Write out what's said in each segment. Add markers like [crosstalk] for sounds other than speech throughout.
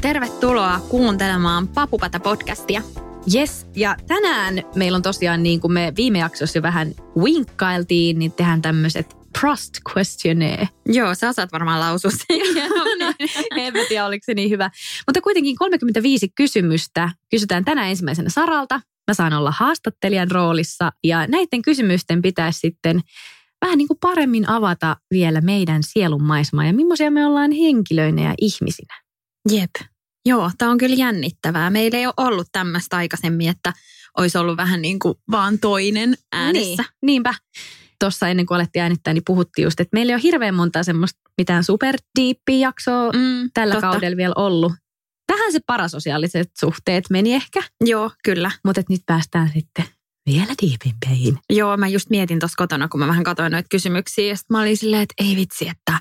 Tervetuloa kuuntelemaan Papupata-podcastia. Yes, ja tänään meillä on tosiaan niin kuin me viime jaksossa jo vähän winkkailtiin, niin tehdään tämmöiset trust questionnaire. Joo, sä osaat varmaan lausua sen. [laughs] en mä tiedä, oliko se niin hyvä. Mutta kuitenkin 35 kysymystä kysytään tänään ensimmäisenä Saralta. Mä saan olla haastattelijan roolissa ja näiden kysymysten pitäisi sitten vähän niin kuin paremmin avata vielä meidän sielun maisemaa ja millaisia me ollaan henkilöinä ja ihmisinä. Jep. Joo, tämä on kyllä jännittävää. Meillä ei ole ollut tämmöistä aikaisemmin, että olisi ollut vähän niin kuin vaan toinen äänessä. Niin, niinpä. Tuossa ennen kuin alettiin äänittää, niin puhuttiin just, että meillä ei ole hirveän monta semmoista mitään superdiippiä jaksoa Mm, tällä totta. kaudella vielä ollut. Tähän se parasosiaaliset suhteet meni ehkä, Joo, kyllä. mutta nyt päästään sitten vielä diipimpeihin. Joo, mä just mietin tuossa kotona, kun mä vähän katsoin noita kysymyksiä. Ja sit mä olin silleen, että ei vitsi, että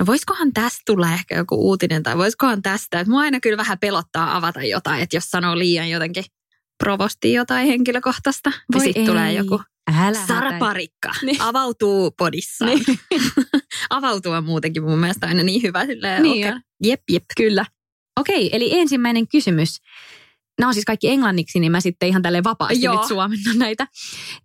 no voisikohan tästä tulla ehkä joku uutinen tai voisikohan tästä. Että mua aina kyllä vähän pelottaa avata jotain, että jos sanoo liian jotenkin provosti jotain henkilökohtaista, niin Voi sitten ei. tulee joku Älä Sara. Parikka Niin. avautuu podissaan. Niin. [laughs] Avautua muutenkin mun mielestä aina niin hyvä. Silleen, Niin on. Jep, jep. Kyllä. Okei, eli ensimmäinen kysymys. Nämä on siis kaikki englanniksi, niin mä sitten ihan tälleen vapaasti Joo. nyt suomennan näitä.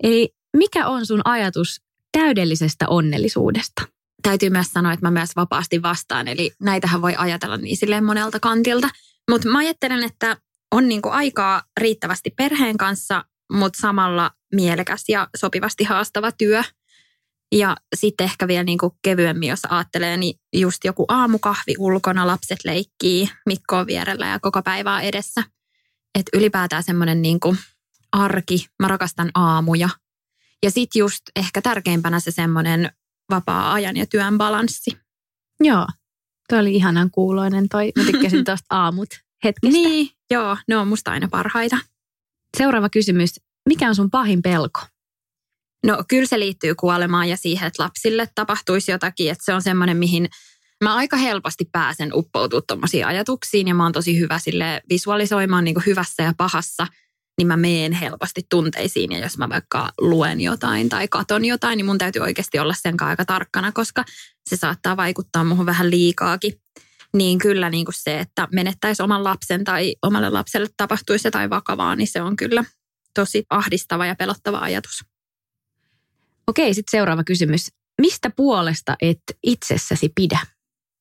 Eli mikä on sun ajatus täydellisestä onnellisuudesta? täytyy myös sanoa, että mä myös vapaasti vastaan. Eli näitähän voi ajatella niin silleen monelta kantilta. Mutta mä ajattelen, että on niinku aikaa riittävästi perheen kanssa, mutta samalla mielekäs ja sopivasti haastava työ. Ja sitten ehkä vielä niinku kevyemmin, jos ajattelee, niin just joku aamukahvi ulkona, lapset leikkii, Mikko on vierellä ja koko päivää edessä. Että ylipäätään semmoinen niinku arki, mä rakastan aamuja. Ja sitten just ehkä tärkeimpänä se semmoinen vapaa-ajan ja työn balanssi. Joo, toi oli ihanan kuuloinen toi. Mä tykkäsin [laughs] tuosta aamut hetkestä. Niin, joo, ne on musta aina parhaita. Seuraava kysymys. Mikä on sun pahin pelko? No kyllä se liittyy kuolemaan ja siihen, että lapsille tapahtuisi jotakin, että se on semmoinen, mihin mä aika helposti pääsen uppoutua tuommoisiin ajatuksiin ja mä oon tosi hyvä sille visualisoimaan niin kuin hyvässä ja pahassa, niin mä meen helposti tunteisiin ja jos mä vaikka luen jotain tai katon jotain, niin mun täytyy oikeasti olla sen aika tarkkana, koska se saattaa vaikuttaa muuhun vähän liikaakin. Niin kyllä niin kuin se, että menettäisi oman lapsen tai omalle lapselle tapahtuisi jotain vakavaa, niin se on kyllä tosi ahdistava ja pelottava ajatus. Okei, sitten seuraava kysymys. Mistä puolesta et itsessäsi pidä?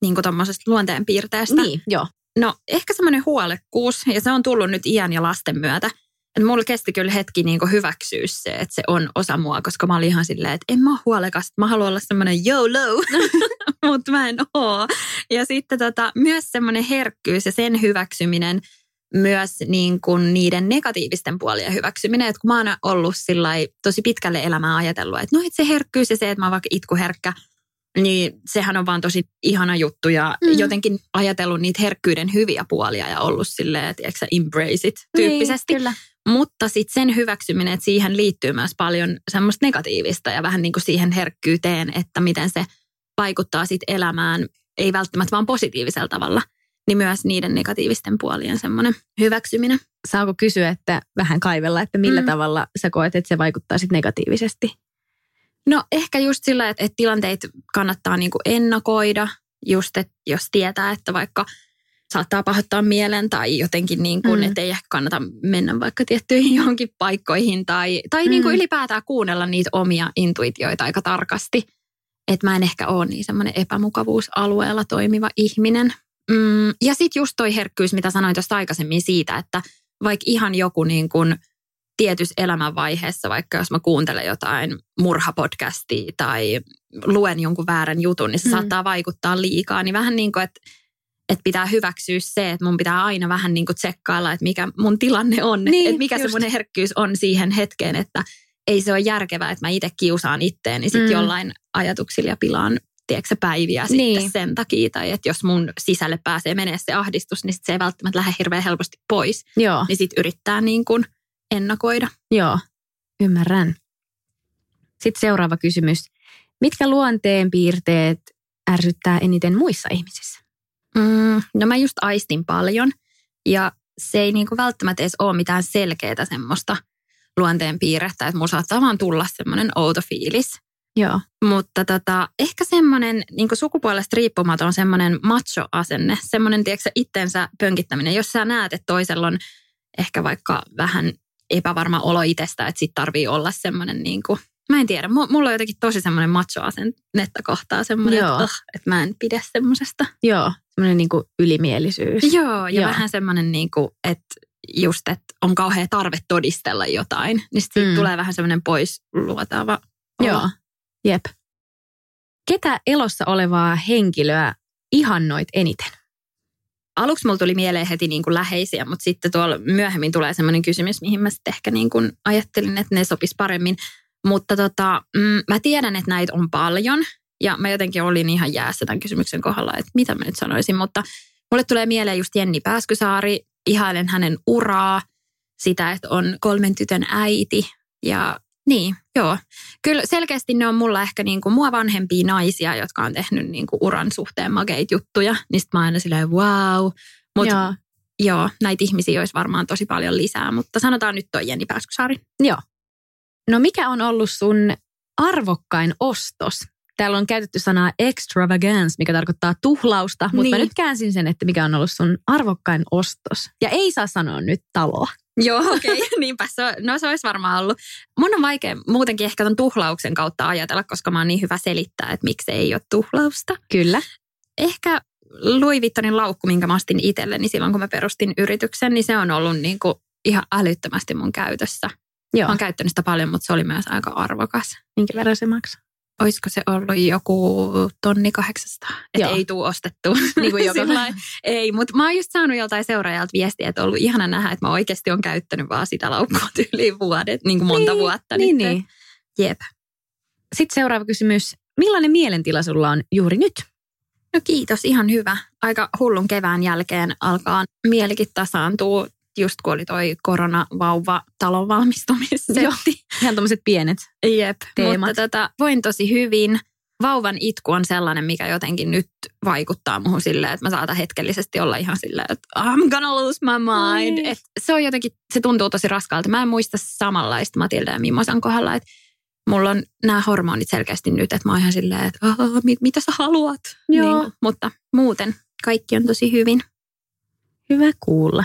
Niin kuin tuommoisesta luonteenpiirteestä. Niin, joo. No ehkä semmoinen huolekkuus ja se on tullut nyt iän ja lasten myötä. Et mulla kesti kyllä hetki niin hyväksyä se, että se on osa mua, koska mä olin ihan silleen, että en mä ole huolekas, mä haluan olla semmoinen YOLO, [laughs] mutta mä en oo. Ja sitten tota, myös semmoinen herkkyys ja sen hyväksyminen, myös niin kuin niiden negatiivisten puolien hyväksyminen. Että kun mä oon ollut tosi pitkälle elämää ajatellut, että no et se herkkyys ja se, että mä oon vaikka itkuherkkä, niin sehän on vaan tosi ihana juttu ja Mm. jotenkin ajatellut niitä herkkyyden hyviä puolia ja ollut silleen, että tiedätkö, sä, embrace it tyyppisesti. Niin, kyllä. Mutta sitten sen hyväksyminen, että siihen liittyy myös paljon semmoista negatiivista ja vähän niin kuin siihen herkkyyteen, että miten se vaikuttaa sitten elämään, ei välttämättä vaan positiivisella tavalla, niin myös niiden negatiivisten puolien semmoinen hyväksyminen. Saako kysyä, että vähän kaivella, että millä Mm. tavalla sä koet, että se vaikuttaa sit negatiivisesti? No ehkä just sillä, että, että tilanteet kannattaa niin kuin ennakoida, just että jos tietää, että vaikka saattaa pahoittaa mielen tai jotenkin niin kuin, Mm. mm. että ei ehkä kannata mennä vaikka tiettyihin [laughs] johonkin paikkoihin tai, tai niin kuin Mm. ylipäätään kuunnella niitä omia intuitioita aika tarkasti. Että mä en ehkä ole niin semmoinen epämukavuusalueella toimiva ihminen. Mm, ja sitten just toi herkkyys, mitä sanoin tuosta aikaisemmin siitä, että vaikka ihan joku niin kuin tietyssä elämänvaiheessa, vaikka jos mä kuuntelen jotain murhapodcastia tai luen jonkun väärän jutun, niin se Mm. saattaa vaikuttaa liikaa. Niin vähän niin kuin, että, että pitää hyväksyä se, että mun pitää aina vähän niin kuin tsekkailla, että mikä mun tilanne on. Niin, että mikä just. se mun herkkyys on siihen hetkeen, että ei se ole järkevää, että mä itse kiusaan itteeni sit Mm. mm. jollain ajatuksilla ja pilaan tiedätkö, päiviä Niin. sitten sen takia. Tai että jos mun sisälle pääsee menee se ahdistus, niin sit se ei välttämättä lähde hirveän helposti pois. Joo, Niin sitten yrittää niin kuin ennakoida. joo, ymmärrän. Sitten seuraava kysymys. Mitkä luonteen piirteet ärsyttää eniten muissa ihmisissä? Mm, no mä just aistin paljon ja se ei niinku välttämättä edes ole mitään selkeää semmoista luonteen piirrettä, että mulla saattaa vaan tulla semmoinen outo fiilis. Joo. Mutta tota, ehkä semmoinen niin sukupuolesta riippumaton semmoinen macho-asenne, semmoinen tiedätkö, itsensä pönkittäminen. Jos sä näet, että toisella on ehkä vaikka vähän epävarma olo itsestä, että sit tarvii olla semmoinen niin kuin, mä en tiedä, mu- mulla on jotenkin tosi semmoinen macho-asennetta kohtaa semmoinen, Joo. että, oh, että mä en pidä semmoisesta. Joo, semmoinen niin ylimielisyys. Joo, ja Joo. Vähän semmoinen, niin kuin, että just, että on kauhea tarve todistella jotain, niin sitten Mm. tulee vähän semmoinen pois luotava olo. Joo, jep. Ketä elossa olevaa henkilöä ihannoit eniten? Aluksi mulla tuli mieleen heti niin kuin läheisiä, mutta sitten tuolla myöhemmin tulee semmoinen kysymys, mihin mä sitten ehkä niin kuin ajattelin, että ne sopis paremmin. Mutta tota, mm, mä tiedän, että näitä on paljon ja mä jotenkin olin ihan jäässä tämän kysymyksen kohdalla, että mitä mä nyt sanoisin. Mutta mulle tulee mieleen just Jenni Pääskysaari, ihailen hänen uraa, sitä, että on kolmen tytön äiti ja niin, joo. Kyllä selkeästi ne on mulla ehkä niin kuin mua vanhempia naisia, jotka on tehnyt niin kuin uran suhteen makeita juttuja. Niin sit mä aina silleen wow. Mutta Joo. joo, näitä ihmisiä olisi varmaan tosi paljon lisää, mutta sanotaan nyt toi Jenni Pääskysaari. Joo. No mikä on ollut sun arvokkain ostos? Täällä on käytetty sanaa extravagance, mikä tarkoittaa tuhlausta, mutta mä Niin. nyt käänsin sen, että mikä on ollut sun arvokkain ostos. Ja ei saa sanoa nyt taloa. Joo, okei. Okay. [laughs] Niinpä se, no se olisi varmaan ollut. Mun on vaikea muutenkin ehkä ton tuhlauksen kautta ajatella, koska mä oon niin hyvä selittää, että miksi ei ole tuhlausta. Kyllä. Ehkä Louis Vuittonin laukku, minkä mä ostin itselleni silloin, kun mä perustin yrityksen, niin se on ollut niin kuin ihan älyttömästi mun käytössä. Joo. Mä oon käyttänyt sitä paljon, mutta se oli myös aika arvokas. Minkä verran se maksaa? Olisiko se ollut joku tonni 800? Että ei tuu ostettua. [laughs] Niin kuin [laughs] joka- ei, mutta mä oon just saanut joltain seuraajalta viestiä, että on ollut ihana nähdä, että mä oikeasti on käyttänyt vaan sitä laukkua [laughs] tyyliin vuodet, niin kuin monta niin, vuotta. Niin, nyt. niin. Jep. Sitten seuraava kysymys. Millainen mielentila sulla on juuri nyt? No kiitos, ihan hyvä. Aika hullun kevään jälkeen alkaa mielikin tasaantua, just kun oli toi koronavauva talon valmistumissetti. Ihan tommoset pienet. Jep, Teemat. mutta tota, voin tosi hyvin. Vauvan itku on sellainen, mikä jotenkin nyt vaikuttaa muuhun silleen, että mä saatan hetkellisesti olla ihan silleen, että I'm gonna lose my mind. Oi. Et se on jotenkin, se tuntuu tosi raskaalta. Mä en muista samanlaista Matilda ja Mimosan kohdalla, että mulla on nämä hormonit selkeästi nyt, että mä oon ihan silleen, että "Ah, mit, mitä sä haluat? Joo. Niin, mutta muuten kaikki on tosi hyvin. Hyvä kuulla.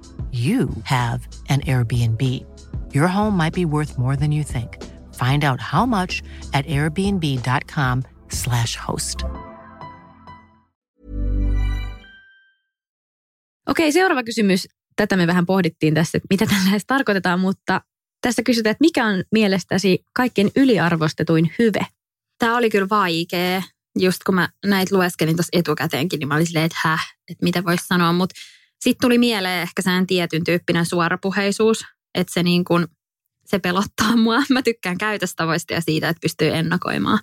you have an Airbnb. Your home might be worth more than you think. Find out how much at airbnb.com/slash host. Okei, seuraava kysymys. Tätä me vähän pohdittiin tässä, että mitä tällä edes tarkoitetaan, mutta tässä kysytään, että mikä on mielestäsi kaikkein yliarvostetuin hyve? Tämä oli kyllä vaikea. Just kun mä näitä lueskelin tuossa etukäteenkin, niin mä olin silleen, että häh, että mitä voisi sanoa. Mutta sitten tuli mieleen ehkä sen tietyn tyyppinen suorapuheisuus, että se niin kuin, se pelottaa mua. [laughs] Mä tykkään käytöstavoista ja siitä, että pystyy ennakoimaan.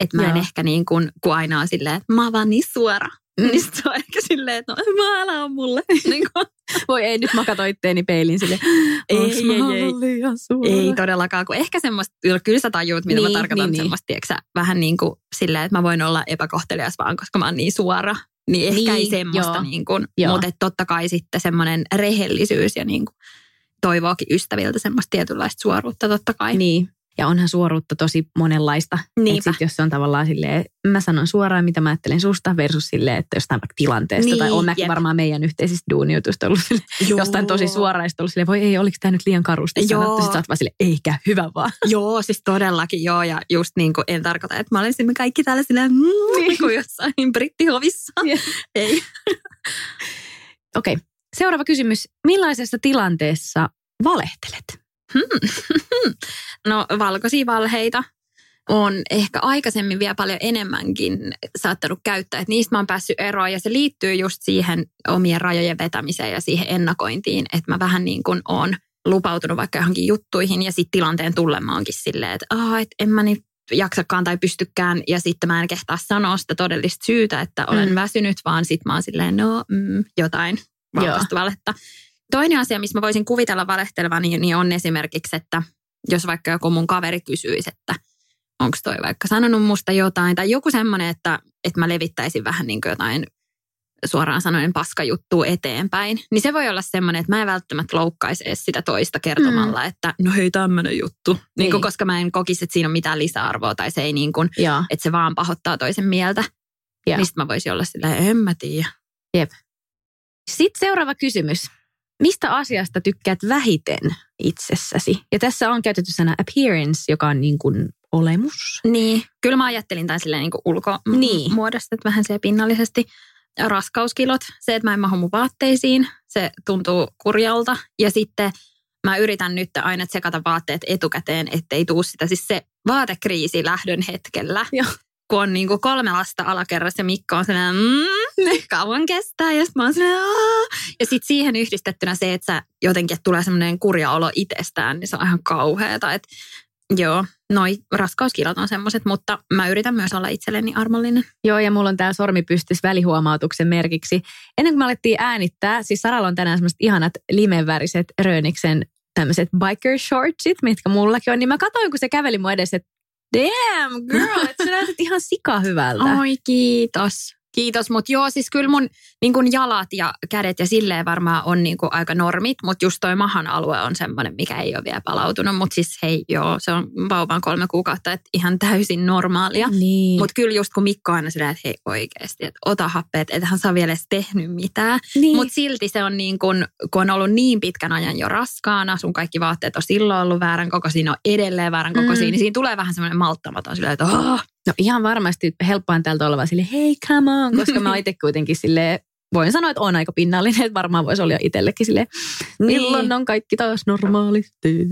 Että mä en Joo. ehkä niin kuin, kun aina on silleen, että mä oon vaan niin suora. Mm. Niin sit se on ehkä silleen, että no mä älä on mulle. [laughs] niin kuin, Voi ei, nyt mä katsoin itteeni peiliin sille. Ei, ei, ei. suora? ei todellakaan, kun ehkä semmoista, kyllä sä tajuut, mitä Niin, mä tarkoitan, niin, niin, niin. semmoista, tiiäksä, vähän niin kuin silleen, että mä voin olla epäkohtelias vaan, koska mä oon niin suora. Niin ehkä Niin, ei semmoista, joo. niin kuin, Joo. mutta totta kai sitten semmoinen rehellisyys ja niin kuin, toivookin ystäviltä semmoista tietynlaista suoruutta totta kai. Niin. Ja onhan suoruutta tosi monenlaista. Niinpä. Et sit jos se on tavallaan silleen, mä sanon suoraan, mitä mä ajattelen susta versus silleen, että jostain vaikka tilanteesta. Niin, tai on mäkin jep. varmaan meidän yhteisistä duunijutuista ollut sille, jostain tosi sit ollut silleen, voi ei, oliko tämä nyt liian karusti Joo. sanottu. Sitten sä oot vaan silleen, eikä, hyvä vaan. [laughs] Joo, siis todellakin joo. Ja just niin kuin en tarkoita, että mä olisimme kaikki täällä silleen, mm, niin kuin jossain brittihovissa. Jep. Ei. [laughs] Okei, seuraava kysymys. Millaisessa tilanteessa valehtelet? [laughs] No valkoisia valheita on ehkä aikaisemmin vielä paljon enemmänkin saattanut käyttää. Että niistä mä oon päässyt eroon ja se liittyy just siihen omien rajojen vetämiseen ja siihen ennakointiin. Että mä vähän niin kuin oon lupautunut vaikka johonkin juttuihin ja sitten tilanteen tullen mä oonkin silleen, että Aa, et en mä nyt jaksakaan tai pystykään ja sitten mä en kehtaa sanoa sitä todellista syytä, että olen Mm. mm. väsynyt, vaan sitten mä oon silleen, no mm, jotain valkoista valetta. Toinen asia, missä mä voisin kuvitella valehtelevani, niin on esimerkiksi, että jos vaikka joku mun kaveri kysyisi, että onko toi vaikka sanonut musta jotain, tai joku semmoinen, että, että mä levittäisin vähän niin kuin jotain suoraan sanoen paskajuttua eteenpäin, niin se voi olla semmoinen, että mä en välttämättä loukkaisi edes sitä toista kertomalla, mm. että no hei tämmöinen juttu, niin Niin. kuin, koska mä en kokisi, että siinä on mitään lisäarvoa, tai se ei niin kuin, Joo. että se vaan pahoittaa toisen mieltä. Joo. Niin mä voisin olla silleen, en mä tiedä. Sitten seuraava kysymys. Mistä asiasta tykkäät vähiten itsessäsi? Ja tässä on käytetty sana appearance, joka on niin kuin olemus. Niin, kyllä mä ajattelin tämän silleen niin Niin. ulkomuodosta, että vähän se pinnallisesti. Raskauskilot, se, että mä en mahu mun vaatteisiin, se tuntuu kurjalta. Ja sitten mä yritän nyt aina tsekata vaatteet etukäteen, ettei tuu sitä. Siis se vaatekriisi lähdön hetkellä, Joo. kun on niin kuin kolme lasta alakerrassa ja Mikko on sellainen, mm, [laughs] kauan kestää. Ja sitten mä oon! Ja sitten siihen yhdistettynä se, että sä jotenkin että tulee semmoinen kurja olo itsestään, niin se on ihan kauheata. Että joo, noi raskauskilot on semmoiset, mutta mä yritän myös olla itselleni armollinen. Joo, ja mulla on tää sormi pystys välihuomautuksen merkiksi. Ennen kuin me alettiin äänittää, siis Saralla on tänään semmoiset ihanat limenväriset Röniksen tämmöiset biker shortsit, mitkä mullakin on, niin mä katsoin, kun se käveli mun edessä, että damn girl, että sä näytät ihan sika hyvältä. Oi, kiitos. Kiitos, mutta joo, siis kyllä mun niin kun jalat ja kädet ja silleen varmaan on niin kun aika normit, mutta just toi mahan alue on semmoinen, mikä ei ole vielä palautunut. Mutta siis hei, joo, se on vauvan kolme kuukautta, että ihan täysin normaalia. Niin. Mutta kyllä just kun Mikko aina silleen, että hei oikeasti, että ota happeet, että hän saa vielä edes tehnyt mitään. niin. Mutta silti se on niin kun, kun on ollut niin pitkän ajan jo raskaana, sun kaikki vaatteet on silloin ollut väärän kokoisia, on edelleen väärän kokoisia, Mm. niin siinä tulee vähän semmoinen malttamaton silleen, että oh, No ihan varmasti helppoin täältä olla sille, hei come on, koska mä itse kuitenkin sille voin sanoa, että on aika pinnallinen, että varmaan voisi olla jo itsellekin sille, milloin Niin. on kaikki taas normaalisti.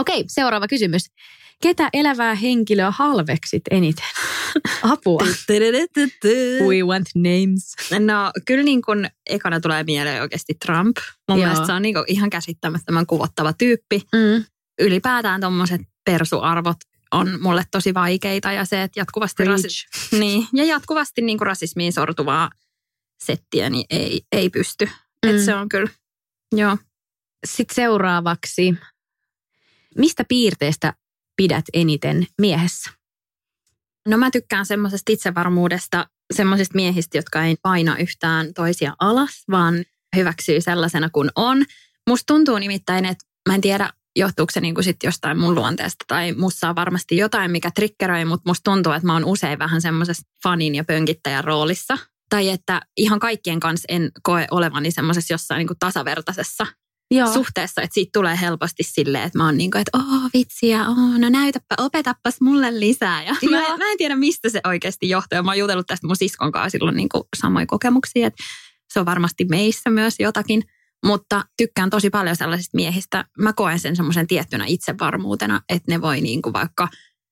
Okei, seuraava kysymys. Ketä elävää henkilöä halveksit eniten? [laughs] Apua. We want names. No kyllä niin kuin ekana tulee mieleen oikeasti Trump. Mun Joo. mielestä se on niin kuin ihan käsittämättömän kuvottava tyyppi. Mm. Ylipäätään tuommoiset persuarvot on mulle tosi vaikeita ja se, että jatkuvasti, rasi- [laughs] niin, ja jatkuvasti niin kuin rasismiin sortuvaa settiä niin ei, ei pysty. Mm. Et se on kyllä, joo. Sitten seuraavaksi. Mistä piirteestä pidät eniten miehessä? No mä tykkään semmoisesta itsevarmuudesta, semmoisista miehistä, jotka ei paina yhtään toisia alas, vaan hyväksyy sellaisena kuin on. Musta tuntuu nimittäin, että mä en tiedä, johtuuko se niinku sit jostain mun luonteesta tai mussa on varmasti jotain, mikä triggeröi, mutta musta tuntuu, että mä oon usein vähän semmoisessa fanin ja pönkittäjän roolissa. Tai että ihan kaikkien kanssa en koe olevani semmoisessa jossain niinku tasavertaisessa Joo. suhteessa, että siitä tulee helposti silleen, että mä oon niin kuin, että oh vitsiä, oh, no näytäpä, opetappas mulle lisää. Ja mä, Joo. en- mä en tiedä, mistä se oikeasti johtuu. Ja mä oon jutellut tästä mun siskon kanssa silloin niin kuin samoja kokemuksia, että se on varmasti meissä myös jotakin. Mutta tykkään tosi paljon sellaisista miehistä. Mä koen sen semmoisen tiettynä itsevarmuutena, että ne voi niin kuin vaikka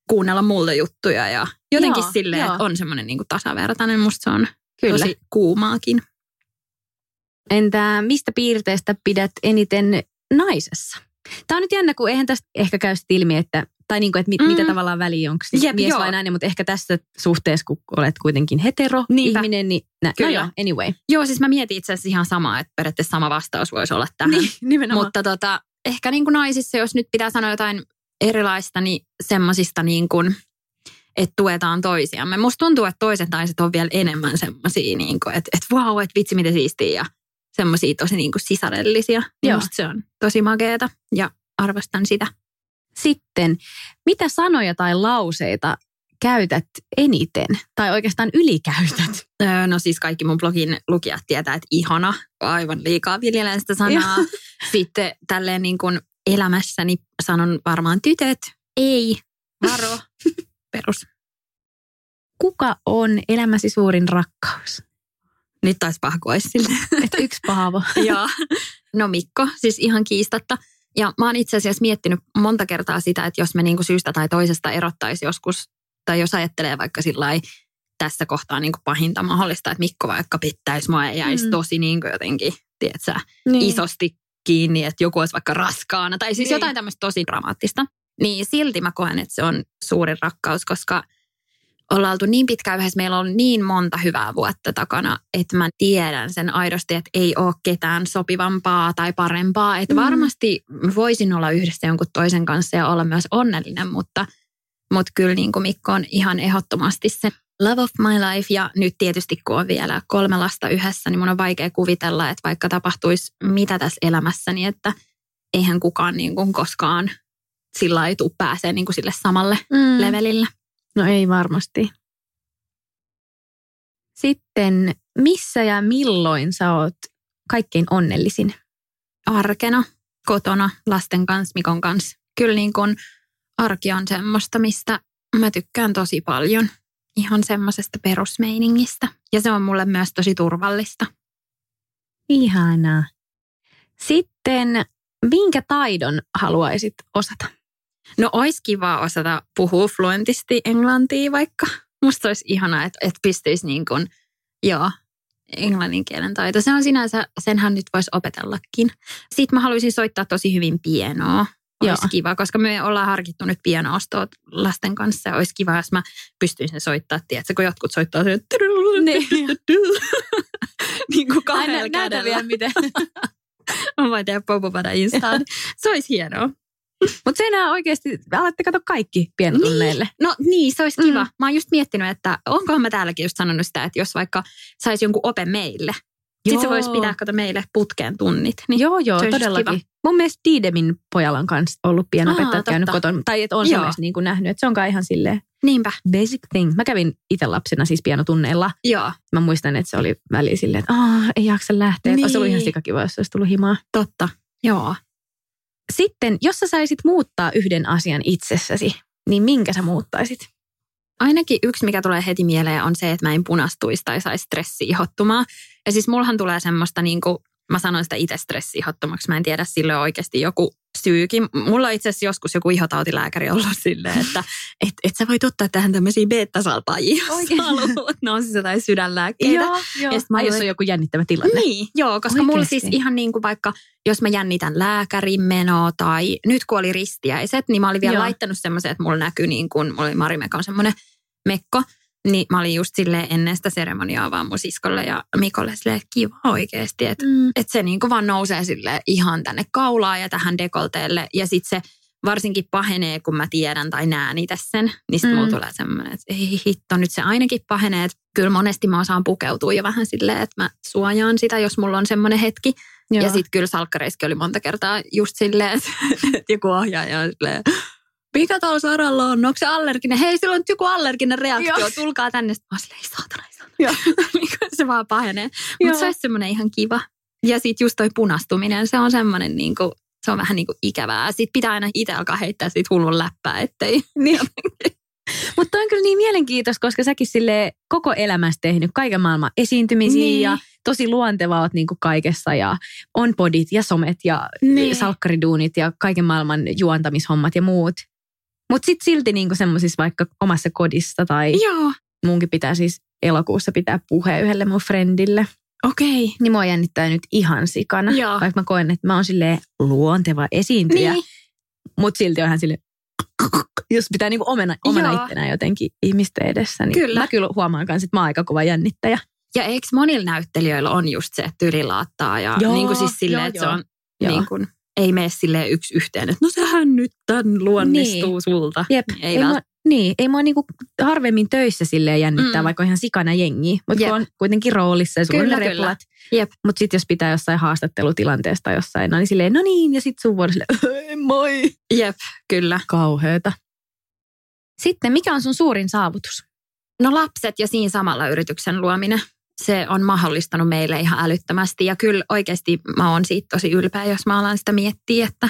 kuunnella mulle juttuja ja jotenkin Joo, silleen, joo. että on semmoinen niin kuin tasavertainen. Musta se on Kyllä. tosi kuumaakin. Entä mistä piirteestä pidät eniten naisessa? Tämä on nyt jännä, kun eihän tästä ehkä käy ilmi, että Tai niin kuin, että mit, Mm. mitä tavallaan väliä, onko siis Jep, mies joo. vai nainen, mutta ehkä tässä suhteessa, kun olet kuitenkin hetero Niinpä. ihminen, niin nä, no Kyllä. joo, anyway. Joo, siis mä mietin itse asiassa ihan samaa, että periaatteessa sama vastaus voisi olla tähän. Niin, [laughs] nimenomaan. Mutta tota, ehkä niin kuin naisissa, jos nyt pitää sanoa jotain erilaista, niin semmoisista niin kuin, että tuetaan toisiamme. Musta tuntuu, että toiset naiset on vielä enemmän semmoisia, niin kuin, että, että vau, että vitsi miten siistiä ja semmoisia tosi niin kuin sisarellisia. Niin musta se on tosi makeeta ja arvostan sitä. Sitten, mitä sanoja tai lauseita käytät eniten tai oikeastaan ylikäytät? Öö, No siis kaikki mun blogin lukijat tietää, että ihana, aivan liikaa viljelen sitä sanaa. [laughs] Sitten tälleen niin kuin elämässäni sanon varmaan tytöt, ei, varo, [laughs] perus. Kuka on elämäsi suurin rakkaus? Nyt taisi pahkoa sille. Et yksi paavo. [laughs] Joo. No Mikko, siis ihan kiistatta. Ja mä oon itse asiassa miettinyt monta kertaa sitä, että jos me niinku syystä tai toisesta erottaisi joskus, tai jos ajattelee vaikka sillä tässä kohtaa niinku pahinta mahdollista, että Mikko vaikka pitäisi mua ja jäisi Mm. tosi niinku jotenkin, tiedätkö, Niin. isosti kiinni, että joku olisi vaikka raskaana, tai siis Niin. jotain tämmöistä tosi dramaattista. Niin silti mä koen, että se on suurin rakkaus, koska ollaan oltu niin pitkään yhdessä, meillä on niin monta hyvää vuotta takana, että mä tiedän sen aidosti, että ei ole ketään sopivampaa tai parempaa. Että Mm. varmasti voisin olla yhdessä jonkun toisen kanssa ja olla myös onnellinen, mutta, mutta kyllä niin kuin Mikko on ihan ehdottomasti se love of my life. Ja nyt tietysti kun on vielä kolme lasta yhdessä, niin mun on vaikea kuvitella, että vaikka tapahtuisi mitä tässä elämässäni, että eihän kukaan niin kuin koskaan sillä ei tule pääsee niin kuin sille samalle Mm. levelille. No ei varmasti. Sitten, missä ja milloin sä oot kaikkein onnellisin? arkena, kotona, lasten kanssa, Mikon kanssa. Kyllä niin kuin arki on semmoista, mistä mä tykkään tosi paljon. Ihan semmoisesta perusmeiningistä. Ja se on mulle myös tosi turvallista. Ihanaa. Sitten, minkä taidon haluaisit osata? No olisi kiva osata puhua fluentisti englantia vaikka. Musta olisi ihanaa, että, että pystyisi niin kuin, joo, englannin kielen taito. Se on sinänsä, senhän nyt voisi opetellakin. Sitten mä haluaisin soittaa tosi hyvin pienoa. Olisi Joo. kiva, koska me ollaan harkittu nyt pianoostoa lasten kanssa. Olisi kiva, jos mä pystyisin soittaa, tiedätkö, kun jotkut soittaa sen, Niin. niin kuin kahdella näytä kädellä. vielä miten. Mä voin tehdä popopada instaan. Se olisi hienoa. Mutta se enää oikeasti, alatte kato kaikki pienotunneille. No niin, se olisi kiva. Mm. Mä oon just miettinyt, että onkohan mä täälläkin just sanonut sitä, että jos vaikka saisi jonkun ope meille. Sitten se Joo. voisi pitää kato meille putkeen tunnit. Niin. Joo, joo, se todellakin. kiva. Mun mielestä Diidemin pojalla on kanssa ollut pienopettajat Aa, käynyt kotona. Tai että on Joo. semmoista niin kuin nähnyt, että se onkaan ihan silleen Niinpä, basic thing. Mä kävin itse lapsena siis pianotunneilla. joo, Mä muistan, että se oli väliin silleen, että ei jaksa lähteä. Niin. Olisi ollut ihan Niin. sikakiva, jos olisi tullut himaa. totta. Joo. Sitten, jos sä saisit muuttaa yhden asian itsessäsi, niin minkä sä muuttaisit? Ainakin yksi, mikä tulee heti mieleen, on se, että mä en punastuisi tai saisi stressiihottumaa. Ja siis mullahan tulee semmoista, niin kuin, mä sanoin sitä itse stressiihottomaksi, mä en tiedä, sille on oikeasti joku syykin. Mulla on itse asiassa joskus joku ihotautilääkäri ollut [laughs] silleen, että et, et sä voit ottaa tähän tämmöisiä beta-salpaajia, jos haluat. Ne on siis jotain sydänlääkkeitä. joo. Ja sit mä jos on joku jännittävä tilanne. Niin, joo, koska mulla Oikeesti? siis ihan niin kuin vaikka, jos mä jännitän lääkärin menoa tai nyt kun oli ristiäiset, niin mä olin vielä Joo. joo. laittanut semmoisen, että mulla näkyy niin kuin, mulla oli Marimekon semmoinen mekko, niin mä olin just silleen ennen sitä seremoniaa vaan mun siskolle ja Mikolle silleen, että kiva oikeasti, että Mm. että se niin kuin vaan nousee sille ihan tänne kaulaan ja tähän dekolteelle ja sitten se varsinkin pahenee, kun mä tiedän tai näen itse sen, niin sitten Mm. mulla tulee semmoinen, että ei hitto, nyt se ainakin pahenee. Että kyllä monesti mä osaan pukeutua jo vähän silleen, että mä suojaan sitä, jos mulla on semmoinen hetki. Joo. Ja sitten kyllä salkkareissakin oli monta kertaa just silleen, että, [laughs] että joku ohjaaja on silleen, mikä tuolla Saralla on? Onko se allerginen? Hei, sillä on joku allerginen reaktio, Joo. tulkaa tänne. Mä silleen, ei saatana, ei saatana. [laughs] Niin kuin se vaan pahenee. Mutta se olisi semmoinen ihan kiva. Ja sitten just toi punastuminen, se on semmoinen niin kuin, se on vähän niin kuin ikävää. Sitten pitää aina itse alkaa heittää siitä hullun läppää, ettei. [laughs] Niin. Mutta on kyllä niin mielenkiintoista, koska säkin sille koko elämässä tehnyt kaiken maailman esiintymisiä Niin. ja tosi luontevaa oot niinku kaikessa ja on podit ja somet ja Niin. salkkariduunit ja kaiken maailman juontamishommat ja muut. Mutta sitten silti niinku semmoisissa vaikka omassa kodissa tai Joo, munkin pitää siis elokuussa pitää puhe yhdelle mun friendille. okei. Niin mua jännittää nyt ihan sikana, Joo. vaikka mä koen, että mä oon silleen luonteva esiintyjä. Niin. Mutta silti on hän silleen, jos pitää niinku omena, omena Joo. ittenään jotenkin ihmisten edessä. Niin Kyllä. Mä kyllä huomaan myös, että mä oon aika kova jännittäjä. Ja eikö monilla näyttelijöillä on just se, että ja Joo, niin kuin siis silleen, että se on Joo. niin kuin, ei mene silleen yksi yhteen, että no sehän nyt tän luonnistuu Niin. sulta. Jep. Ei, ei vält- mua, niin, ei mua niinku harvemmin töissä silleen jännittää, Mm. vaikka on ihan sikana jengi. Mutta kun on kuitenkin roolissa ja sulla Kyllä, on replat. Mutta sitten jos pitää jossain haastattelutilanteesta jossain, no niin silleen, no niin, ja sitten sun vuoro silleen, "Ei, moi. Jep, kyllä. Kauheeta. Sitten, mikä on sun suurin saavutus? No lapset ja siinä samalla yrityksen luominen. Se on mahdollistanut meille ihan älyttömästi ja kyllä oikeasti mä oon siitä tosi ylpeä, jos mä alan sitä miettiä, että,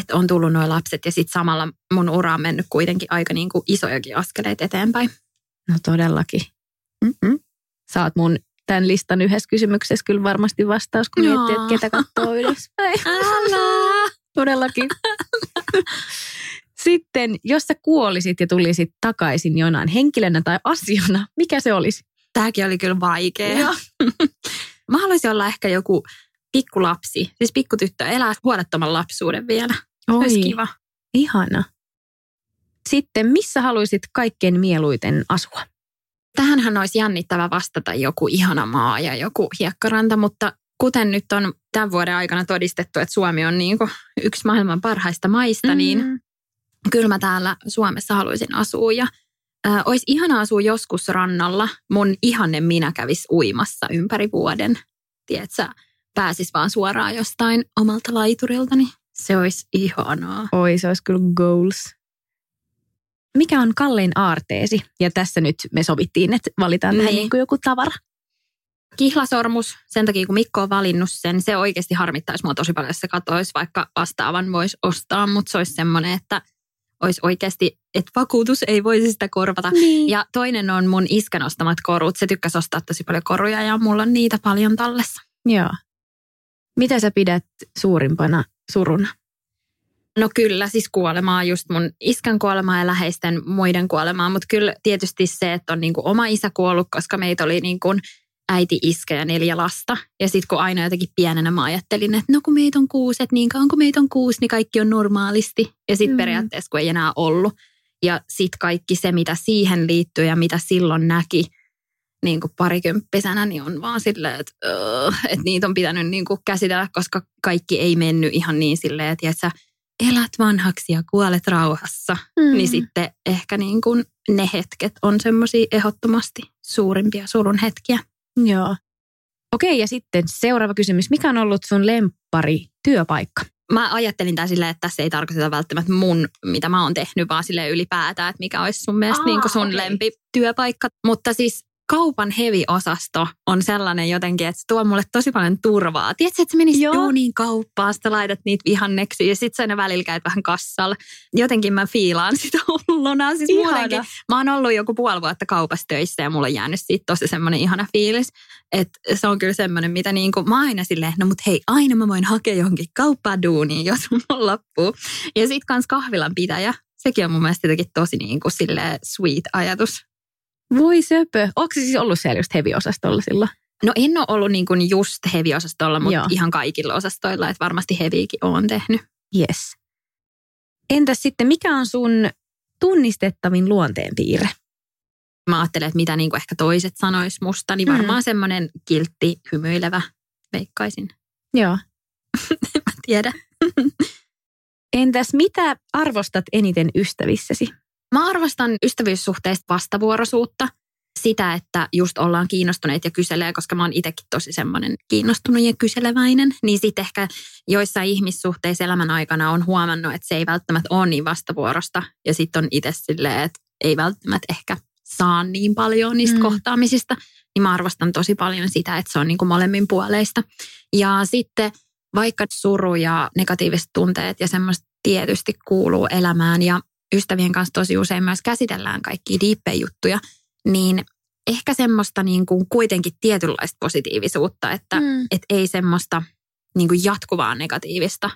että on tullut nuo lapset ja sitten samalla mun ura on mennyt kuitenkin aika niin kuin isojakin askeleita eteenpäin. No todellakin. Mm-mm. Saat mun tämän listan yhdessä kysymyksessä kyllä varmasti vastaus, kun Joo. miettii, että ketä katsoo [laughs] ylöspäin. Älä! Todellakin. [laughs] Sitten, jos sä kuolisit ja tulisit takaisin jonain henkilönä tai asiana, mikä se olisi? Tämäkin oli kyllä vaikea. [laughs] Mä haluaisin olla ehkä joku pikkulapsi, siis pikkutyttö, elää huolettoman lapsuuden vielä. Olisi kiva. ihana. Sitten, missä haluaisit kaikkein mieluiten asua? Tähänhän olisi jännittävä vastata joku ihana maa ja joku hiekkaranta, mutta kuten nyt on tämän vuoden aikana todistettu, että Suomi on niin kuin yksi maailman parhaista maista, mm. niin kyllä mä täällä Suomessa haluaisin asua. Ja äh, olisi ihana asua joskus rannalla. Mun ihanne minä kävis uimassa ympäri vuoden. Tiedätkö, pääsis vaan suoraan jostain omalta laiturilta, niin se olisi ihanaa. Oi, se olisi kyllä goals. Mikä on kallein aarteesi? Ja tässä nyt me sovittiin, että valitaan tähän Niin. niin kuin joku tavara. Kihlasormus, sen takia kun Mikko on valinnut sen, se oikeasti harmittaisi mua tosi paljon, jos se katoisi, vaikka vastaavan voisi ostaa, mutta se olisi semmoinen, että olisi oikeasti, että vakuutus ei voisi sitä korvata. Niin. Ja toinen on mun iskän ostamat korut. Se tykkäsi ostaa tosi paljon koruja ja mulla on niitä paljon tallessa. Joo. Mitä sä pidät suurimpana suruna? No kyllä, siis kuolemaa, just mun iskän kuolemaa ja läheisten muiden kuolemaa, mutta kyllä tietysti se, että on niinku oma isä kuollut, koska meitä oli niinku äiti, iskä ja neljä lasta. Ja sitten kun aina jotenkin pienenä mä ajattelin, että no kun meitä on kuusi, että niin kauan kun meitä on kuusi, niin kaikki on normaalisti. Ja sitten Mm. periaatteessa kun ei enää ollut. Ja sitten kaikki se, mitä siihen liittyy ja mitä silloin näki, niin kuin parikymppisenä, niin on vaan silleen, että, uh, että niitä on pitänyt niin kuin käsitellä, koska kaikki ei mennyt ihan niin silleen, että, että sä elät vanhaksi ja kuolet rauhassa. Mm. Niin sitten ehkä niin kuin ne hetket on semmoisia ehdottomasti suurimpia surun hetkiä. Joo. Okei, ja sitten seuraava kysymys. Mikä on ollut sun lempari työpaikka? Mä ajattelin tää silleen, että tässä ei tarkoiteta välttämättä mun, mitä mä oon tehnyt, vaan sille ylipäätään, että mikä olisi sun mielestä Aa, niin sun okei. lempityöpaikka. Mutta siis kaupan heavy-osasto on sellainen jotenkin, että se tuo mulle tosi paljon turvaa. Tiedätkö, että sä menisit Joo. duuniin kauppaan, sä laitat niitä vihanneksi ja sit sä aina välillä käyt vähän kassalla. Jotenkin mä fiilaan [laughs] sitä hulluna. Siis Ihana. muutenkin. Mä oon ollut joku puoli vuotta kaupassa töissä ja mulla on jäänyt siitä tosi semmoinen ihana fiilis. Että se on kyllä semmoinen, mitä niin kuin, mä aina silleen, no mut hei, aina mä voin hakea johonkin kauppaan duuniin, [laughs] jos mulla loppuu. Ja sit kans kahvilan pitäjä. Sekin on mun mielestä jotenkin tosi niin kuin silleen sweet ajatus. Voi söpö. Onko se siis ollut siellä just heavy-osastolla silloin? No en ole ollut niin kuin just heavy-osastolla, mutta Joo. ihan kaikilla osastoilla, että varmasti heavykin oon tehnyt. Yes. Entäs sitten, mikä on sun tunnistettavin luonteenpiirre? Mä ajattelen, että mitä niin kuin ehkä toiset sanois musta, niin Mm. varmaan semmoinen kiltti, hymyilevä, veikkaisin. Joo. [laughs] Mä tiedä. [laughs] Entäs mitä arvostat eniten ystävissäsi? Mä arvostan ystävyyssuhteista vastavuoroisuutta. Sitä, että just ollaan kiinnostuneet ja kyselee, koska mä oon itsekin tosi semmoinen kiinnostunut ja kyseleväinen. Niin sitten ehkä joissain ihmissuhteissa elämän aikana on huomannut, että se ei välttämättä ole niin vastavuorosta. Ja sitten on itse silleen, että ei välttämättä ehkä saa niin paljon niistä Mm. kohtaamisista. Niin mä arvostan tosi paljon sitä, että se on niin kuin molemmin puoleista. Ja sitten vaikka suru ja negatiiviset tunteet ja semmoista tietysti kuuluu elämään ja ystävien kanssa tosi usein myös käsitellään kaikkia diippejä juttuja, niin ehkä semmoista niin kuin kuitenkin tietynlaista positiivisuutta, että Mm. et ei semmoista niin kuin jatkuvaa negatiivista.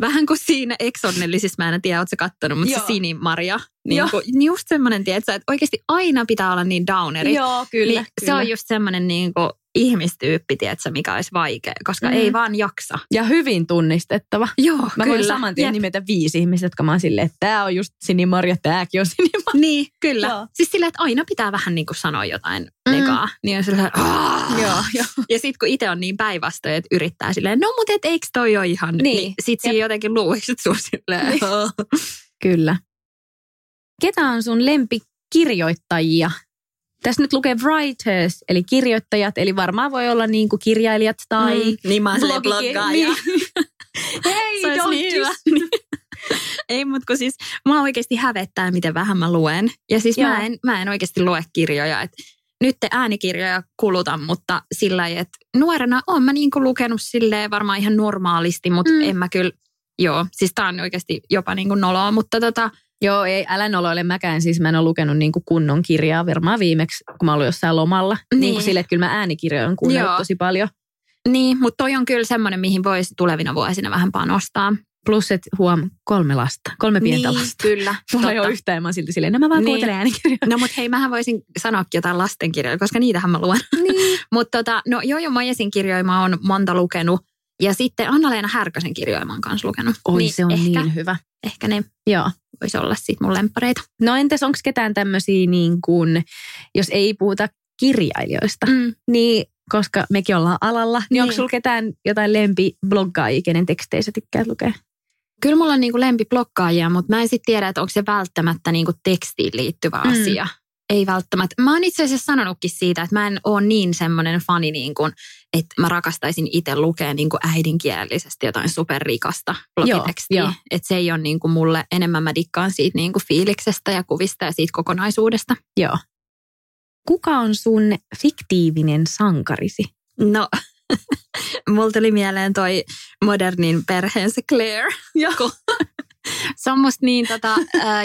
Vähän kuin siinä Exonnellisissa, mä en tiedä, ootko kattonut, mutta Joo. se Sinimaria. Niin Joo. kuin, niin just semmoinen, tiedätkö, että oikeasti aina pitää olla niin downeri. Joo, Niin se on just semmoinen, niin kuin, ihmistyyppi, tiedätkö, mikä olisi vaikea, koska Mm. ei vaan jaksa. Ja hyvin tunnistettava. Joo, Mä voin saman tien Jep. nimetä viisi ihmistä, jotka mä oon silleen, että tää on just Sinimarja, tääkin on Sinimarja. Niin, kyllä. Joo. Siis silleen, että aina pitää vähän niin kuin sanoa jotain Mm. negaa. Niin on "Aah." Joo, joo. Ja sitten kun itse on niin päinvastoin, että yrittää silleen, no mutta et eikö toi ole ihan, Niin. niin, sit siinä jotenkin luuiksi sun silleen, Niin. Kyllä. Ketä on sun lempikirjoittajia? Tässä nyt lukee writers, eli kirjoittajat, eli varmaan voi olla niin kuin kirjailijat tai Mm. Niin mä oon bloggaaja. Niin. [laughs] Hei, don't niin hyvä. [laughs] Ei, mutta kun siis mä oikeasti hävettää, miten vähän mä luen. Ja siis Joo. mä en, mä en oikeasti lue kirjoja. Et nyt te äänikirjoja kulutan, mutta sillä lailla, että nuorena oon mä niinku lukenut silleen varmaan ihan normaalisti, mutta Mm. en mä kyllä, joo, siis tää on oikeasti jopa niinku noloa, mutta tota, Joo, ei, älä noloile mäkään. Siis mä en ole lukenut niin kuin kunnon kirjaa varmaan viimeksi, kun mä olin jossain lomalla. Niin, niin kuin sille, että kyllä mä äänikirjoja on kuunnellut Joo. tosi paljon. niin, mutta toi on kyllä semmoinen, mihin voisi tulevina vuosina vähän panostaa. Plus, että huom, kolme lasta, kolme pientä niin, lasta. kyllä. [laughs] Mulla ei ole yhtään, mä oon silti silleen, no mä vaan Niin. kuuntelen äänikirjoja. No mutta hei, mähän voisin sanoakin jotain lastenkirjoja, koska niitähän mä luen. Niin. [laughs] mutta tota, no Jojo Mojesin kirjoja mä oon monta lukenut. Ja sitten Anna-Leena Härkösen oon kanssa lukenut. Oi, se on ehkä, niin hyvä. Ehkä ne Joo. voisi olla sit mun lemppareita. No entäs onko ketään tämmöisiä, niin kuin, jos ei puhuta kirjailijoista, Mm. niin koska mekin ollaan alalla, niin, niin. onko Niin. sulla ketään jotain lempibloggaajia, kenen tekstejä sä tykkäät lukea? Kyllä mulla on niinku lempiblokkaajia, mutta mä en sitten tiedä, että onko se välttämättä niinku tekstiin liittyvä Mm. asia. Ei välttämättä. Mä oon itse asiassa sanonutkin siitä, että mä en ole niin semmoinen fani, niin kuin, että mä rakastaisin itse lukea niin kuin äidinkielisesti jotain superrikasta blogitekstiä. joo. Että se ei ole niin kuin mulle, enemmän mä dikkaan siitä niin kuin fiiliksestä ja kuvista ja siitä kokonaisuudesta. Joo. Kuka on sun fiktiivinen sankarisi? No, [laughs] mulla tuli mieleen toi modernin perheensä Claire. Joo. [laughs] se on musta niin tota,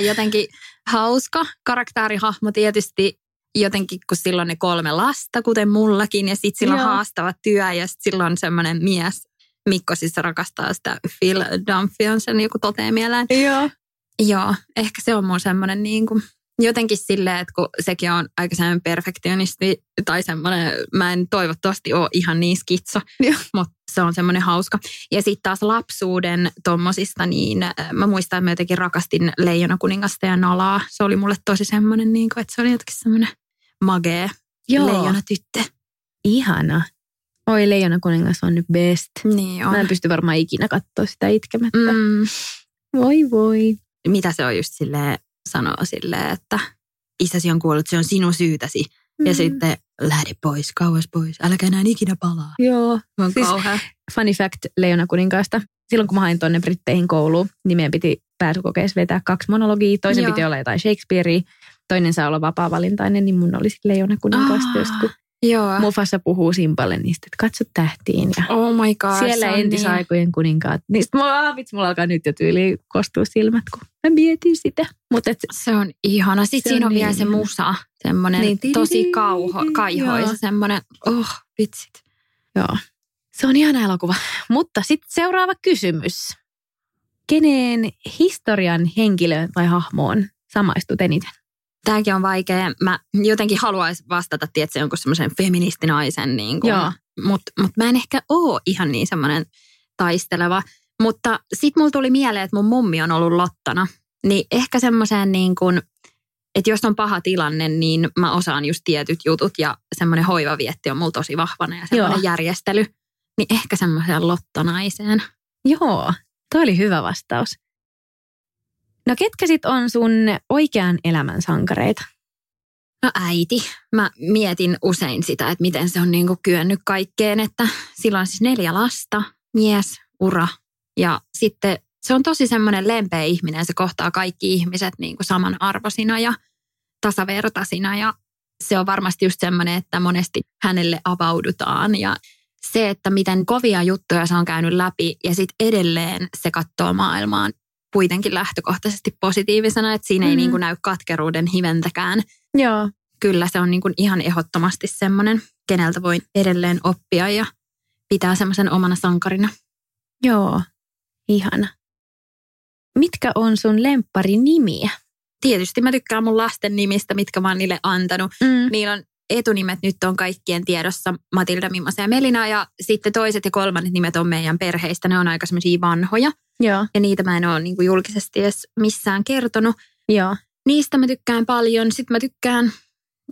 jotenkin hauska karaktärihahmo tietysti jotenkin, kun silloin ne kolme lasta, kuten mullakin, ja sitten sillä on Joo. haastava työ, ja sitten silloin semmoinen mies, Mikko siis rakastaa sitä Phil Dunphy on sen joku toteen mieleen. Joo. Joo, ehkä se on mun semmoinen niin kuin, jotenkin silleen, että kun sekin on aika semmoinen perfektionisti tai semmoinen, mä en toivottavasti ole ihan niin skitso, Joo. mutta se on semmoinen hauska. Ja sitten taas lapsuuden tommosista, niin äh, mä muistan, että mä jotenkin rakastin Leijona kuningasta ja Nalaa. Se oli mulle tosi semmoinen, niin kuin, että se oli jotenkin semmoinen magee Joo. leijona tyttö. Ihana. Oi, Leijona kuningas on nyt best. Niin on. Mä en pysty varmaan ikinä katsoa sitä itkemättä. Mm. Mm, Voi voi. mitä se on just silleen, sanoo silleen, että isäsi on kuollut, se on sinun syytäsi. Ja sitten lähde pois, kauas pois, äläkä enää ikinä palaa. Joo. On Siis- kauhea. Funny fact Leijona kuninkaasta. Silloin kun mä hain tuonne Britteihin kouluun, niin meidän piti pääsykokeessa vetää kaksi monologia. Toisen Joo. piti olla jotain Shakespearea, toinen saa olla vapaa-valintainen, niin mun oli sitten Leijona kuninkaasta. Ah. Just kun Joo. Mufassa puhuu Simpalle niistä, että katso tähtiin ja Oh my god. siellä entisaikojen kuninkaat. Niistä mulla, vitsi, mulla alkaa nyt jo tyyli kostua silmät, kun mä mietin sitä. Mutta et, Niin, se on ihana. Sitten siinä on on, vielä niin se ihana. musa. Semmoinen Niin, niin, tosi kauho, kaihoisa. Semmoinen, oh, vitsit. joo, se on ihana elokuva. Mutta sitten seuraava kysymys. Kenen historian henkilöön tai hahmoon samaistut eniten? Tämäkin on vaikea. Mä jotenkin haluaisin vastata, tiedätkö, jonkun semmoisen feministinaisen, niin kuin, mutta mut mä en ehkä ole ihan niin semmoinen taisteleva. Mutta sitten mulla tuli mieleen, että mun mummi on ollut lottana. Niin ehkä semmoiseen niin kuin, että jos on paha tilanne, niin mä osaan just tietyt jutut ja semmoinen hoivavietti on mulla tosi vahvana ja semmoinen Joo. järjestely. Niin ehkä semmoiseen lottanaiseen. Joo, toi oli hyvä vastaus. No ketkä sit on sun oikean elämän sankareita? No äiti. Mä mietin usein sitä, että miten se on niin kuin kyennyt kaikkeen, että sillä on siis neljä lasta, mies, ura ja sitten se on tosi semmoinen lempeä ihminen. Se kohtaa kaikki ihmiset niin kuin samanarvoisina ja tasavertaisina ja se on varmasti just semmoinen, että monesti hänelle avaudutaan ja se, että miten kovia juttuja se on käynyt läpi ja sitten edelleen se katsoo maailmaan kuitenkin lähtökohtaisesti positiivisena, että siinä ei Mhm. niin kuin näy katkeruuden hiventäkään Joo. kyllä se on niin kuin ihan ehdottomasti semmoinen, keneltä voi edelleen oppia ja pitää semmoisen omana sankarina. Joo, ihana. Mitkä on sun lemppari nimiä? Tietysti mä tykkään mun lasten nimistä, mitkä mä oon niille antanut. Mm. Niillä on etunimet nyt on kaikkien tiedossa Matilda, Mimmosa ja Melina ja sitten toiset ja kolmannet nimet on meidän perheistä. Ne on aika semmoisia vanhoja Joo. ja niitä mä en ole niin kuin julkisesti edes missään kertonut. Joo. Niistä mä tykkään paljon. Sitten mä tykkään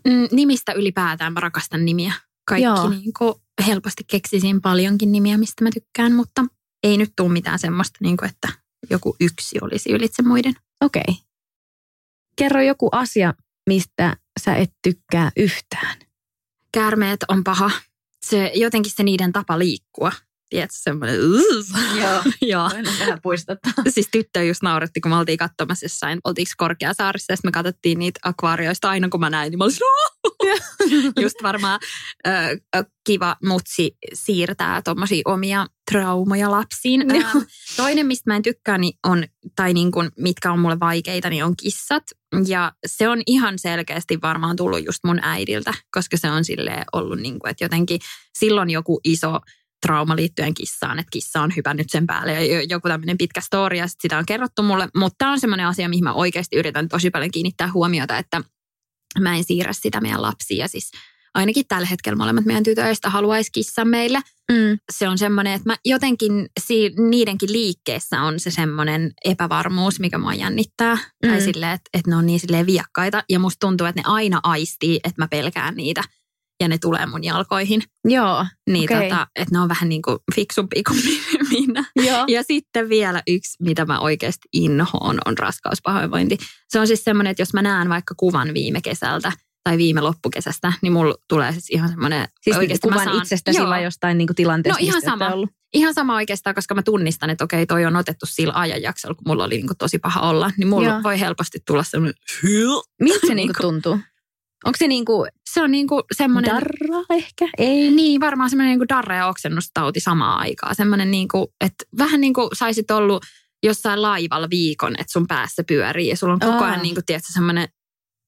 mm, nimistä ylipäätään. Mä rakastan nimiä. Kaikki Joo. niin kuin helposti keksisin paljonkin nimiä, mistä mä tykkään, mutta ei nyt tule mitään semmoista, niin kuin, että joku yksi olisi ylitse muiden. Okei. Okay. Kerro joku asia, mistä sä et tykkää yhtään. Käärmeet on paha. Se, jotenkin se niiden tapa liikkua. Tiedätkö, semmoinen... Joo. [laughs] Joo. Vähän puistattaa. Siis tyttö just nauretti, kun me oltiin katsomassa jossain, oltiinko Korkeasaarissa, ja sitten me katsottiin niitä akvaarioista. Aina kun mä näin, niin mä olisin, [laughs] just varmaan ö, kiva mutsi siirtää tuommoisia omia traumoja lapsiin. Toinen, mistä mä en tykkää, niin on, tai niin kuin, mitkä on mulle vaikeita, niin on kissat. Ja se on ihan selkeästi varmaan tullut just mun äidiltä, koska se on silleen ollut niin kuin, että jotenkin silloin joku iso trauma liittyen kissaan, että kissa on hypännyt sen päälle ja jo- joku tämmöinen pitkä story ja sit sitä on kerrottu mulle. Mutta tämä on semmoinen asia, mihin mä oikeasti yritän tosi paljon kiinnittää huomiota, että mä en siirrä sitä meidän lapsia. Ja siis ainakin tällä hetkellä molemmat meidän tytöistä haluaisi kissan meille. Mm. Se on semmoinen, että mä jotenkin niidenkin liikkeessä on se semmoinen epävarmuus, mikä mua jännittää. Mm. Tai silleen, että, että ne on niin silleen viakkaita. Ja musta tuntuu, että ne aina aistii, että mä pelkään niitä. Ja ne tulee mun jalkoihin. Joo. Niin Okei. tota, että ne on vähän niin kuin fiksumpia kuin [laughs] minä. Joo. Ja sitten vielä yksi, mitä mä oikeasti inhoon, on raskauspahoinvointi. Se on siis semmoinen, että jos mä näen vaikka kuvan viime kesältä tai viime loppukesästä, niin mulla tulee siis ihan semmoinen... Siis oikeasti mä kuvan saan- itsestäsi Joo. vai jostain niinku tilanteesta, No ihan sama. ollut? Ihan sama oikeastaan, koska mä tunnistan, että okei, toi on otettu sillä ajanjaksolla, kun mulla oli niin kuin tosi paha olla. Niin mulla Joo. voi helposti tulla semmoinen... Miltä se Niinku- niinku tuntuu? Onko se niinku Se on niin kuin semmoinen... darra ehkä? Ei. Niin, varmaan semmoinen niin kuin darra ja oksennustauti samaan aikaan. Semmoinen, niin kuin, että vähän niin kuin saisit ollut jossain laivalla viikon, että sun päässä pyörii ja sulla on koko ajan niin kuin, tiedätkö, semmoinen,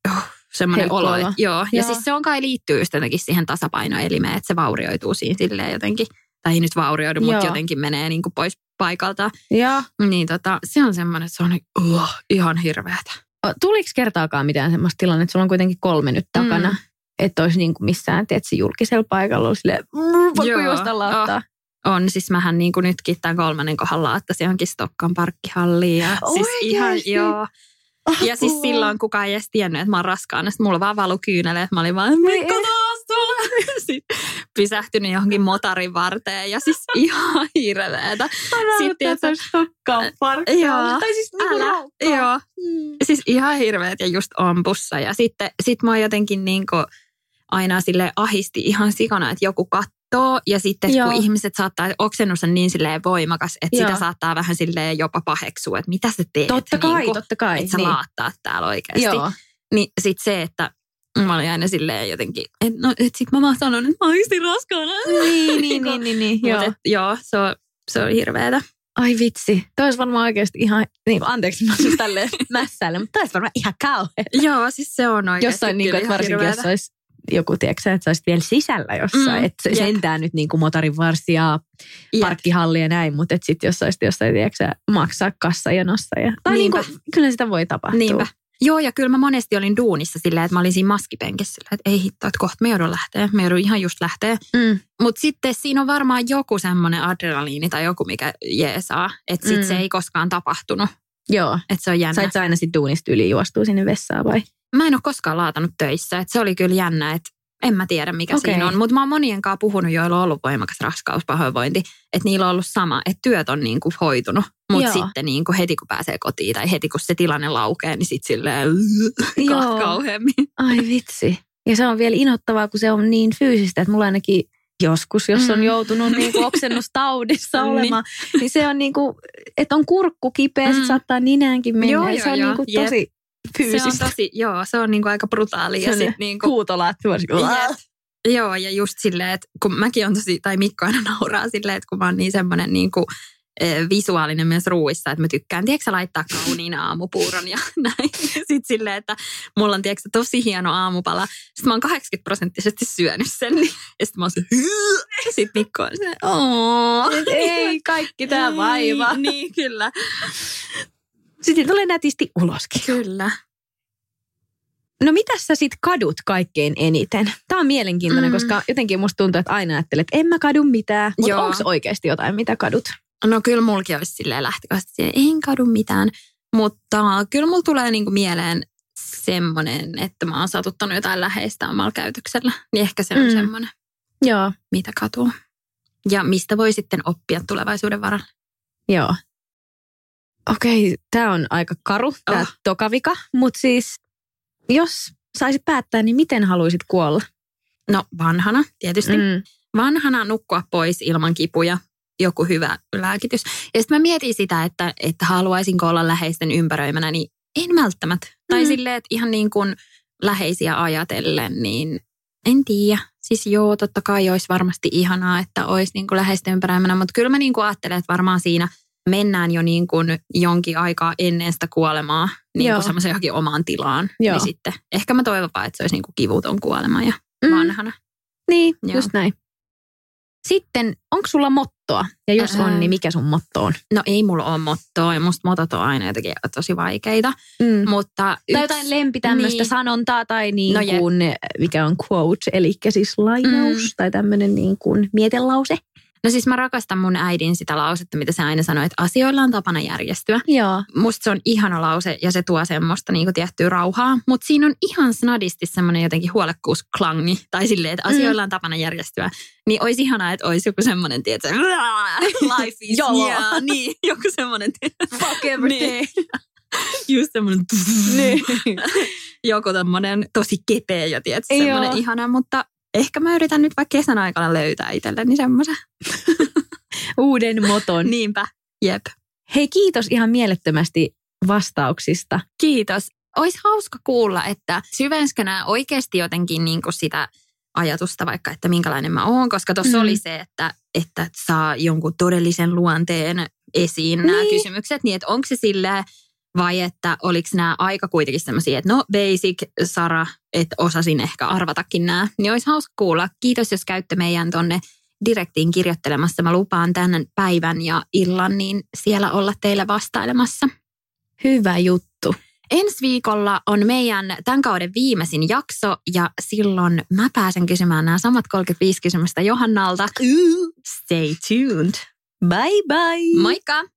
oh, semmoinen olo. olo. Että, joo. Ja Joo. siis se on kai liittyy just jotenkin siihen tasapainoelimeen, että se vaurioituu siinä silleen jotenkin. Tai ei nyt vaurioidu, mutta Joo. jotenkin menee niin kuin pois paikalta. Joo. Niin tota, se on semmoinen, että se on uh, ihan hirveätä. Tuliko kertaakaan mitään semmoista tilannetta, että sulla on kuitenkin kolme nyt takana, Mm. että olisi niinku missään, tiedätkö, julkisella paikalla ollut silleen, "Mm, voiko Joo. juosta lauttaa? On, siis mähän niin kuin nytkin tämän kolmannen kohdalla, että se onkin Stokkan parkkihalliin. Ja siis ihan, joo. Ja siis silloin kukaan ei edes tiennyt, että mä oon raskaana. Sitten mulla vaan valu kyyneleet. Mä olin vaan, Mikko tulee. [laughs] Sitten pysähtynyt johonkin motarin varteen. Ja siis [laughs] ihan hirveetä. Sitten, että, Stokkaan Joo. Tai siis niinku älä, raukkaa. joo. Mm. Siis ihan hirveet ja just ampussa. Ja sitten sit mä oon jotenkin niin kuin aina sille ahisti ihan sikana, että joku kattoo. Ja sitten Joo. kun ihmiset saattaa, oksennus on niin silleen voimakas, että Joo. sitä saattaa vähän silleen jopa paheksua, että mitä sä teet. Totta kai, niin totta kai. Että sä niin. laattaa täällä oikeasti. Joo. Niin sit se, että mä olin aina silleen jotenkin, että no, et sit mä vaan sanon, että mä oon raskaana. Niin, niin, [laughs] niin, niin, niin. Mut joo. et, joo, se on, se on hirveetä. Ai vitsi. Toi olisi varmaan oikeasti ihan, niin anteeksi mä siis tälleen [laughs] mässäille, mutta toi olisi varmaan ihan kauhean. Joo, siis se on oikeasti Jossain, niin kuin, että varsinkin jos hirveetä. olisi joku, tiedätkö, että sä olisit vielä sisällä jossain. Mm, että sentään nyt niin kuin motorin varsi ja Jep. parkkihalli ja näin, mutta sitten jos olisit jossain, tiedätkö, maksaa kassajonossa. Ja, tai niin kuin, kyllä sitä voi tapahtua. Niinpä. Joo, ja kyllä mä monesti olin duunissa silleen, että mä olin siinä maskipenkissä että ei hitto, että kohta me joudun lähteä. Me joudun ihan just lähteä. Mm. Mutta sitten siinä on varmaan joku semmoinen adrenaliini tai joku, mikä jeesaa. Että sit Mm. se ei koskaan tapahtunut. Joo. Että se on jännä. Sait sä aina sitten duunista yli juostua sinne vessaan vai? Mä en ole koskaan laatanut töissä. Että se oli kyllä jännä, että en mä tiedä mikä Okei. siinä on. Mutta mä oon monien kanssa puhunut, joilla on ollut voimakas raskauspahoinvointi. Että niillä on ollut sama, että työt on niinku hoitunut. Mutta Joo. sitten niinku heti kun pääsee kotiin tai heti kun se tilanne laukee, niin sitten silleen [laughs] Joo. kauheammin. Ai vitsi. Ja se on vielä inottavaa, kun se on niin fyysistä, että mulla ainakin joskus, jos on Mm. joutunut [laughs] niin kuin oksennustaudissa Niin. olemaan, niin se on niin kuin, että on kurkku kipeä, mm. Mm. saattaa ninäänkin mennä. Joo, ja joo, se on joo. niin kuin Jep. Tosi Se fyysistä. on tosi, joo, se on niinku aika brutaali. Ja Sellainen sit niinku, Jep. Joo, ja just silleen, että kun mäkin on tosi, tai Mikko aina [laughs] nauraa silleen, että kun mä oon niin semmoinen niin kuin, eh, visuaalinen myös ruuissa, että mä tykkään, tiedätkö laittaa kauniin aamupuuron ja [laughs] näin. Sitten silleen, että mulla on, tiedätkö tosi hieno aamupala. Sitten mä oon 80 prosenttisesti syönyt sen. Niin, ja sitten mä oon se, sitten Mikko on se, "Oo." Et ei, kaikki tämä vaiva. Niin, niin, kyllä. Sitten tulee nätisti uloskin. Kyllä. No mitä sä sit kadut kaikkein eniten? Tämä on mielenkiintoinen, mm. koska jotenkin musta tuntuu, että aina ajattelet, että en mä kadu mitään. Mutta onko oikeasti jotain, mitä kadut? No kyllä mulki olisi silleen lähtökohtaisesti, en kadu mitään. Mutta kyllä mulla tulee niinku mieleen semmoinen, että mä oon satuttanut jotain läheistä omalla käytöksellä. Niin ehkä se on mm. semmoinen, Joo. mitä katuu. Ja mistä voi sitten oppia tulevaisuuden varalla. Joo. Okei, tämä on aika karu, tämä oh. tokavika. Mutta siis, jos saisit päättää, niin miten haluaisit kuolla? No vanhana tietysti. Mm. Vanhana nukkua pois ilman kipuja. Joku hyvä lääkitys. Ja sitten mä mietin sitä, että, että haluaisinko olla läheisten ympäröimänä, niin en välttämättä. Mm. Tai silleen, että ihan niin kuin läheisiä ajatellen, niin en tiedä. Siis joo, totta kai olisi varmasti ihanaa, että olisi niin kuin läheisten ympäröimänä, mutta kyllä mä niin kuin ajattelen, että varmaan siinä mennään jo niin kuin jonkin aikaa ennen sitä kuolemaa niin kuin semmoisen johonkin omaan tilaan. Joo. Niin sitten ehkä mä toivon vaan, että se olisi niin kuin kivuton kuolema ja mm. vanhana. Niin, joo. just näin. Sitten, onko sulla mottoa? Ja jos on, niin mikä sun motto on? No ei mulla ole mottoa ja musta motot on aina jotenkin tosi vaikeita. Mm. Mutta yks... Tai jotain lempi tämmöistä niin. sanontaa tai niin no kuin, mikä on quote, eli siis lainaus mm. tai tämmöinen niin kuin mietelause. No siis mä rakastan mun äidin sitä lausetta, mitä se aina sanoi, että asioilla on tapana järjestyä. Joo. Musta se on ihana lause ja se tuo semmoista niin tiettyä rauhaa. Mutta siinä on ihan snadisti semmoinen jotenkin huolekkuusklangi. Tai silleen, että asioilla on tapana järjestyä. Niin olisi ihanaa, että olisi joku semmoinen, tiedätkö, [laughs] life is yeah, [laughs] niin, joku semmoinen. Fuck every niin. Just semmoinen. niin. [laughs] joku tämmöinen tosi kepeä ja tiedätkö, semmoinen ihana, mutta ehkä mä yritän nyt vaikka kesän aikana löytää itselleni semmoisen. [laughs] Uuden moton. Niinpä, jep. Hei kiitos ihan mielettömästi vastauksista. Kiitos. Olisi hauska kuulla, että syvenskö nämä oikeasti jotenkin niin kuin sitä ajatusta vaikka, että minkälainen mä oon, koska tuossa mm. oli se, että, että saa jonkun todellisen luonteen esiin nämä niin. kysymykset, niin että onko se silleen, vai että oliko nämä aika kuitenkin semmoisia, että no basic, Sara, että osasin ehkä arvatakin nämä. Niin olisi hauska kuulla. Kiitos, jos käytte meidän tonne direktiin kirjoittelemassa. Mä lupaan tänne päivän ja illan, niin siellä olla teille vastailemassa. Hyvä juttu. Ensi viikolla on meidän tämän kauden viimeisin jakso ja silloin mä pääsen kysymään nämä samat 35 kysymystä Johannalta. Stay tuned. Bye bye. Moikka!